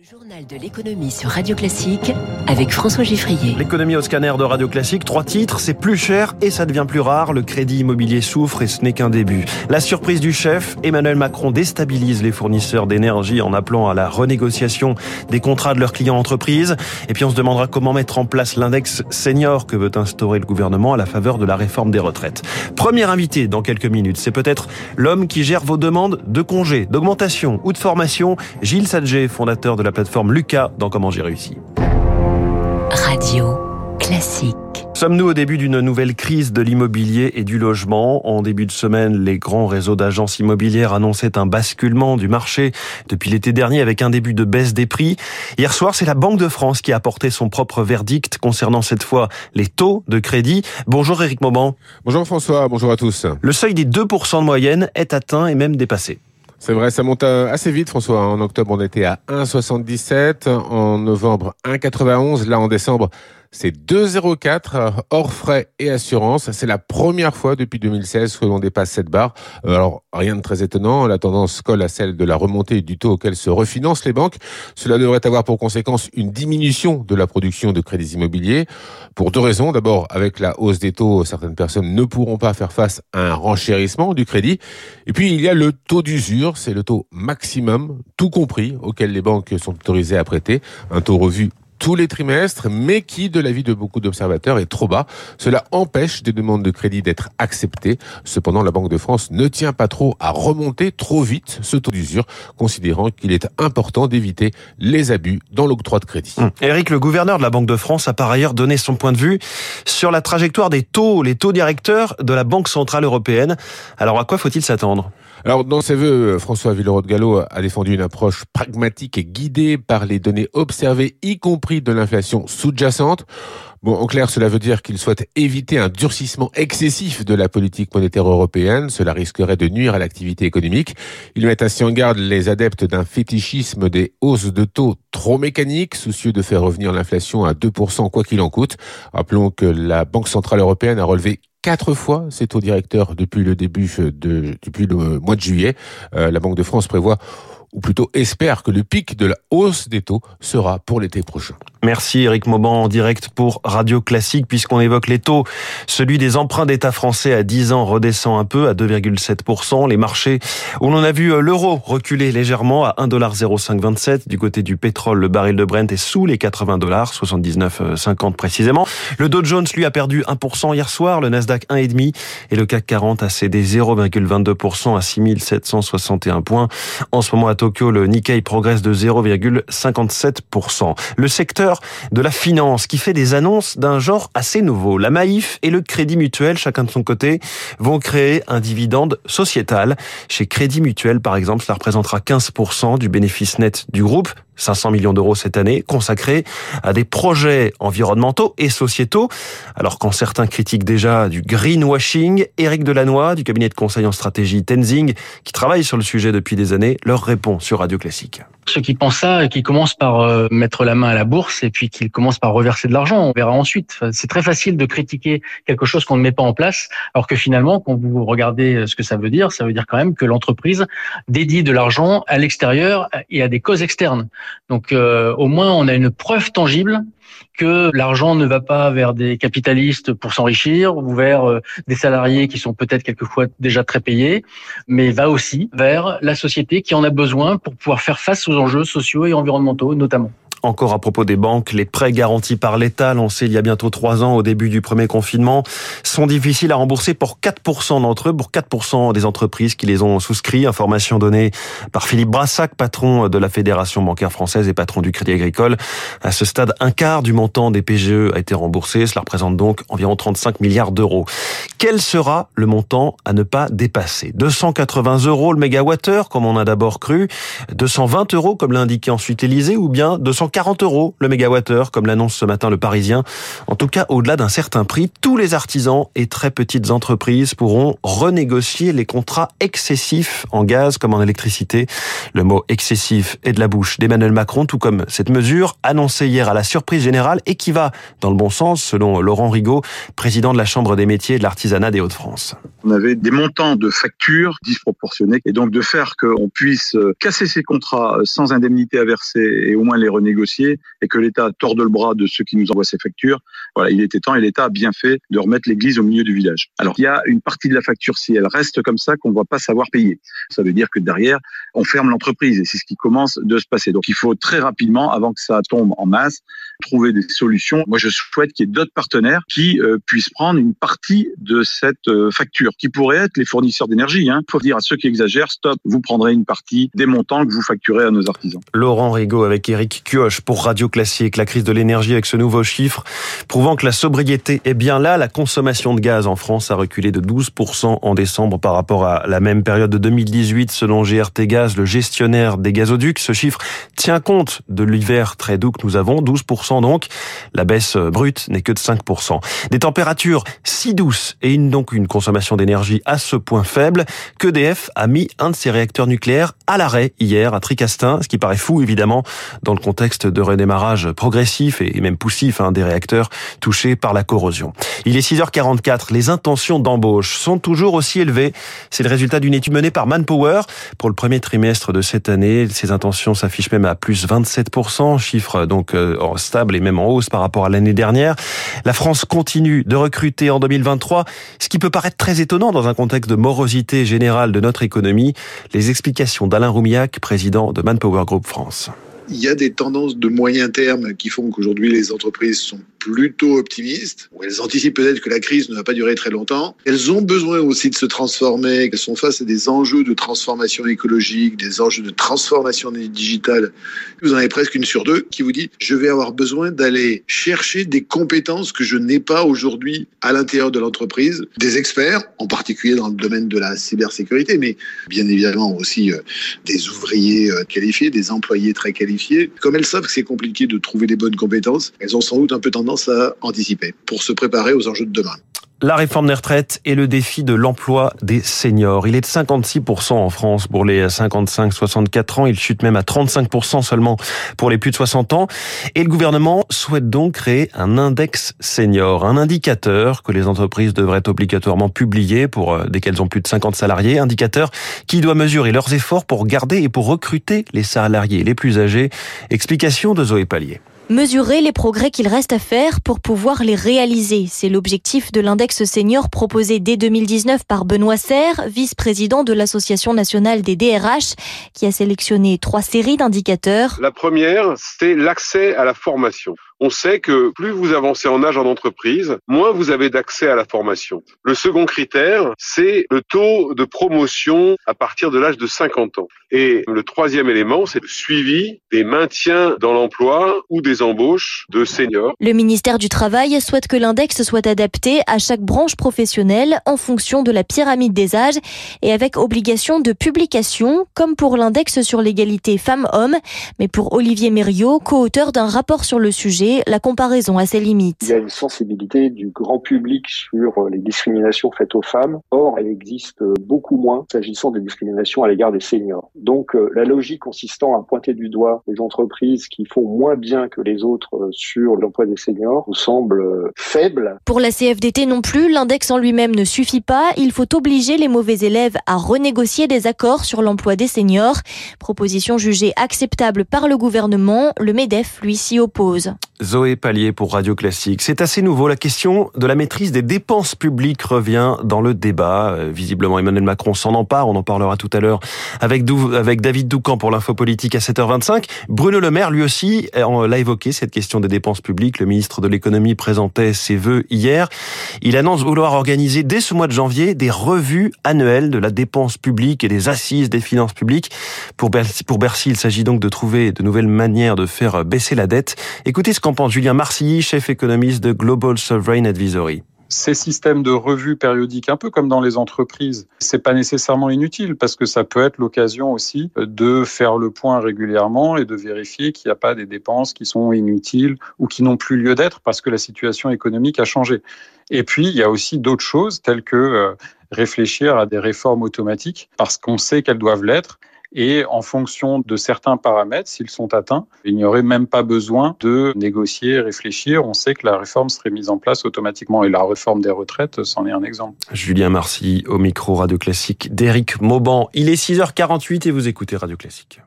Le journal de l'économie sur Radio Classique avec François Giffrier. L'économie au scanner de Radio Classique, trois titres, c'est plus cher et ça devient plus rare. Le crédit immobilier souffre et ce n'est qu'un début. La surprise du chef, Emmanuel Macron déstabilise les fournisseurs d'énergie en appelant à la renégociation des contrats de leurs clients entreprises. Et puis on se demandera comment mettre en place l'index senior que veut instaurer le gouvernement à la faveur de la réforme des retraites. Premier invité dans quelques minutes, c'est peut-être l'homme qui gère vos demandes de congés, d'augmentation ou de formation, Gilles Sadger, fondateur de la plateforme Lucas dans Comment j'ai réussi. Radio Classique. Sommes-nous au début d'une nouvelle crise de l'immobilier et du logement? En début de semaine, les grands réseaux d'agences immobilières annonçaient un basculement du marché depuis l'été dernier avec un début de baisse des prix. Hier soir, c'est la Banque de France qui a apporté son propre verdict concernant cette fois les taux de crédit. Bonjour Éric Mauban. Bonjour François, bonjour à tous. Le seuil des 2% de moyenne est atteint et même dépassé. C'est vrai, ça monte euh, assez vite, François. En octobre, on était à 1,77. En novembre, 1,91. Là, en décembre, c'est 2,04 euh, hors frais et assurance. C'est la première fois depuis 2016 que l'on dépasse cette barre. Euh, alors, rien de très étonnant. La tendance colle à celle de la remontée du taux auquel se refinancent les banques. Cela devrait avoir pour conséquence une diminution de la production de crédits immobiliers. Pour deux raisons. D'abord, avec la hausse des taux, certaines personnes ne pourront pas faire face à un renchérissement du crédit. Et puis, il y a le taux d'usure. C'est le taux maximum, tout compris, auquel les banques sont autorisées à prêter. Un taux revu tous les trimestres, mais qui, de l'avis de beaucoup d'observateurs, est trop bas. Cela empêche des demandes de crédit d'être acceptées. Cependant, la Banque de France ne tient pas trop à remonter trop vite ce taux d'usure, considérant qu'il est important d'éviter les abus dans l'octroi de crédit. Eric, le gouverneur de la Banque de France a par ailleurs donné son point de vue sur la trajectoire des taux, les taux directeurs de la Banque Centrale Européenne. Alors à quoi faut-il s'attendre? Alors, dans ses voeux, François Villeroy de Gallo a défendu une approche pragmatique et guidée par les données observées, y compris de l'inflation sous-jacente. Bon, en clair, cela veut dire qu'il souhaite éviter un durcissement excessif de la politique monétaire européenne. Cela risquerait de nuire à l'activité économique. Il met ainsi en garde les adeptes d'un fétichisme des hausses de taux trop mécaniques, soucieux de faire revenir l'inflation à 2% quoi qu'il en coûte. Rappelons que la Banque Centrale Européenne a relevé quatre fois ses taux directeurs depuis le début de, depuis le mois de juillet. Euh, la Banque de France prévoit ou plutôt espère que le pic de la hausse des taux sera pour l'été prochain. Merci Eric Mauban en direct pour Radio Classique puisqu'on évoque les taux. Celui des emprunts d'État français à 10 ans redescend un peu à 2,7%. Les marchés où l'on a vu euh, l'euro reculer légèrement à 1,0527 du côté du pétrole. Le baril de Brent est sous les 80 dollars, 79,50 précisément. Le Dow Jones lui a perdu 1% hier soir, le Nasdaq 1,5 et le CAC 40 a cédé 0,22% à 6761 points. En ce moment Tokyo, le Nikkei progresse de 0,57%. Le secteur de la finance qui fait des annonces d'un genre assez nouveau. La Maïf et le Crédit Mutuel, chacun de son côté, vont créer un dividende sociétal. Chez Crédit Mutuel, par exemple, cela représentera 15% du bénéfice net du groupe. 500 millions d'euros cette année consacrés à des projets environnementaux et sociétaux. Alors quand certains critiquent déjà du greenwashing, Éric Delannoy du cabinet de conseil en stratégie Tenzing, qui travaille sur le sujet depuis des années, leur répond sur Radio Classique. Ceux qui pensent ça, qui commencent par euh, mettre la main à la bourse et puis qui commencent par reverser de l'argent, on verra ensuite. C'est très facile de critiquer quelque chose qu'on ne met pas en place, alors que finalement, quand vous regardez euh, ce que ça veut dire, ça veut dire quand même que l'entreprise dédie de l'argent à l'extérieur et à des causes externes. Donc euh, au moins, on a une preuve tangible que l'argent ne va pas vers des capitalistes pour s'enrichir ou vers euh, des salariés qui sont peut-être quelquefois déjà très payés, mais va aussi vers la société qui en a besoin pour pouvoir faire face aux enjeux sociaux et environnementaux notamment. Encore à propos des banques, les prêts garantis par l'État, lancés il y a bientôt trois ans au début du premier confinement, sont difficiles à rembourser pour 4% d'entre eux, pour 4% des entreprises qui les ont souscrits. Information donnée par Philippe Brassac, patron de la Fédération bancaire française et patron du Crédit Agricole. À ce stade, un quart du montant des PGE a été remboursé. Cela représente donc environ 35 milliards d'euros. Quel sera le montant à ne pas dépasser? 280 euros le mégawattheure, comme on a d'abord cru, 220 euros, comme l'a indiqué ensuite l'Élysée, ou bien 200 40 euros le mégawattheure, comme l'annonce ce matin le Parisien. En tout cas, au-delà d'un certain prix, tous les artisans et très petites entreprises pourront renégocier les contrats excessifs en gaz comme en électricité. Le mot excessif est de la bouche d'Emmanuel Macron, tout comme cette mesure annoncée hier à la surprise générale et qui va dans le bon sens, selon Laurent Rigaud, président de la Chambre des métiers et de l'artisanat des Hauts-de-France. On avait des montants de factures disproportionnés et donc de faire qu'on puisse casser ces contrats sans indemnité à verser et au moins les renégocier et que l'État torde le bras de ceux qui nous envoient ces factures. Voilà, il était temps et l'État a bien fait de remettre l'église au milieu du village. Alors, il y a une partie de la facture, si elle reste comme ça, qu'on ne va pas savoir payer. Ça veut dire que derrière, on ferme l'entreprise et c'est ce qui commence de se passer. Donc, il faut très rapidement, avant que ça tombe en masse, trouver des solutions. Moi, je souhaite qu'il y ait d'autres partenaires qui euh, puissent prendre une partie de cette euh, facture, qui pourraient être les fournisseurs d'énergie. Il hein. faut dire à ceux qui exagèrent, stop, vous prendrez une partie des montants que vous facturez à nos artisans. Laurent Rigaud avec Eric Pour Radio Classique, la crise de l'énergie avec ce nouveau chiffre, prouvant que la sobriété est bien là. La consommation de gaz en France a reculé de 12% en décembre par rapport à la même période de 2018 selon GRT Gaz, le gestionnaire des gazoducs. Ce chiffre tient compte de l'hiver très doux que nous avons, 12% donc. La baisse brute n'est que de 5%. Des températures si douces et une, donc une consommation d'énergie à ce point faible qu'EDF a mis un de ses réacteurs nucléaires à l'arrêt hier à Tricastin, ce qui paraît fou évidemment dans le contexte de redémarrage progressif et même poussif hein, des réacteurs touchés par la corrosion. Il est 6h44, les intentions d'embauche sont toujours aussi élevées. C'est le résultat d'une étude menée par Manpower pour le premier trimestre de cette année. Ces intentions s'affichent même à plus 27%, chiffre donc euh, stable et même en hausse par rapport à l'année dernière. La France continue de recruter en 2023, ce qui peut paraître très étonnant dans un contexte de morosité générale de notre économie. Les explications d'Alain Roumiac, président de Manpower Group France il y a des tendances de moyen terme qui font qu'aujourd'hui les entreprises sont plutôt optimistes. Elles anticipent peut-être que la crise ne va pas durer très longtemps. Elles ont besoin aussi de se transformer, qu'elles sont face à des enjeux de transformation écologique, des enjeux de transformation digitale. Vous en avez presque une sur deux qui vous dit je vais avoir besoin d'aller chercher des compétences que je n'ai pas aujourd'hui à l'intérieur de l'entreprise, des experts, en particulier dans le domaine de la cybersécurité, mais bien évidemment aussi euh, des ouvriers euh, qualifiés, des employés très qualifiés. Comme elles savent que c'est compliqué de trouver des bonnes compétences, elles ont sans doute un peu tendance à anticiper pour se préparer aux enjeux de demain. La réforme des retraites et le défi de l'emploi des seniors. Il est de 56% en France pour les 55-64 ans. Il chute même à 35% seulement pour les plus de 60 ans. Et le gouvernement souhaite donc créer un index senior, un indicateur que les entreprises devraient obligatoirement publier pour euh, dès qu'elles ont plus de 50 salariés. Indicateur qui doit mesurer leurs efforts pour garder et pour recruter les salariés les plus âgés. Explication de Zoé Pallier mesurer les progrès qu'il reste à faire pour pouvoir les réaliser. C'est l'objectif de l'index senior proposé dès 2019 par Benoît Serre, vice-président de l'Association nationale des DRH, qui a sélectionné trois séries d'indicateurs. La première, c'est l'accès à la formation on sait que plus vous avancez en âge en entreprise, moins vous avez d'accès à la formation. Le second critère, c'est le taux de promotion à partir de l'âge de 50 ans. Et le troisième élément, c'est le suivi des maintiens dans l'emploi ou des embauches de seniors. Le ministère du Travail souhaite que l'index soit adapté à chaque branche professionnelle en fonction de la pyramide des âges et avec obligation de publication, comme pour l'index sur l'égalité femmes-hommes. Mais pour Olivier Mériot, co-auteur d'un rapport sur le sujet, la comparaison a ses limites. Il y a une sensibilité du grand public sur les discriminations faites aux femmes. Or, elle existe beaucoup moins s'agissant des discriminations à l'égard des seniors. Donc, euh, la logique consistant à pointer du doigt les entreprises qui font moins bien que les autres euh, sur l'emploi des seniors nous semble euh, faible. Pour la CFDT non plus, l'index en lui-même ne suffit pas. Il faut obliger les mauvais élèves à renégocier des accords sur l'emploi des seniors. Proposition jugée acceptable par le gouvernement. Le MEDEF, lui, s'y oppose. Zoé Pallier pour Radio Classique. C'est assez nouveau. La question de la maîtrise des dépenses publiques revient dans le débat. Euh, visiblement, Emmanuel Macron s'en empare. On en parlera tout à l'heure avec, David Doucan pour l'info politique à 7h25. Bruno Le Maire, lui aussi, l'a évoqué, cette question des dépenses publiques. Le ministre de l'économie présentait ses vœux hier. Il annonce vouloir organiser dès ce mois de janvier des revues annuelles de la dépense publique et des assises des finances publiques. Pour Bercy, pour Bercy il s'agit donc de trouver de nouvelles manières de faire baisser la dette. Écoutez ce qu'on pense Julien Marcilly, chef économiste de Global Sovereign Advisory. Ces systèmes de revue périodiques, un peu comme dans les entreprises, c'est pas nécessairement inutile parce que ça peut être l'occasion aussi de faire le point régulièrement et de vérifier qu'il n'y a pas des dépenses qui sont inutiles ou qui n'ont plus lieu d'être parce que la situation économique a changé. Et puis, il y a aussi d'autres choses telles que euh, réfléchir à des réformes automatiques parce qu'on sait qu'elles doivent l'être et en fonction de certains paramètres, s'ils sont atteints, il n'y aurait même pas besoin de négocier, réfléchir. On sait que la réforme serait mise en place automatiquement et la réforme des retraites, c'en est un exemple. Julien Marcy au micro Radio Classique d'Éric Mauban. Il est 6h48 et vous écoutez Radio Classique.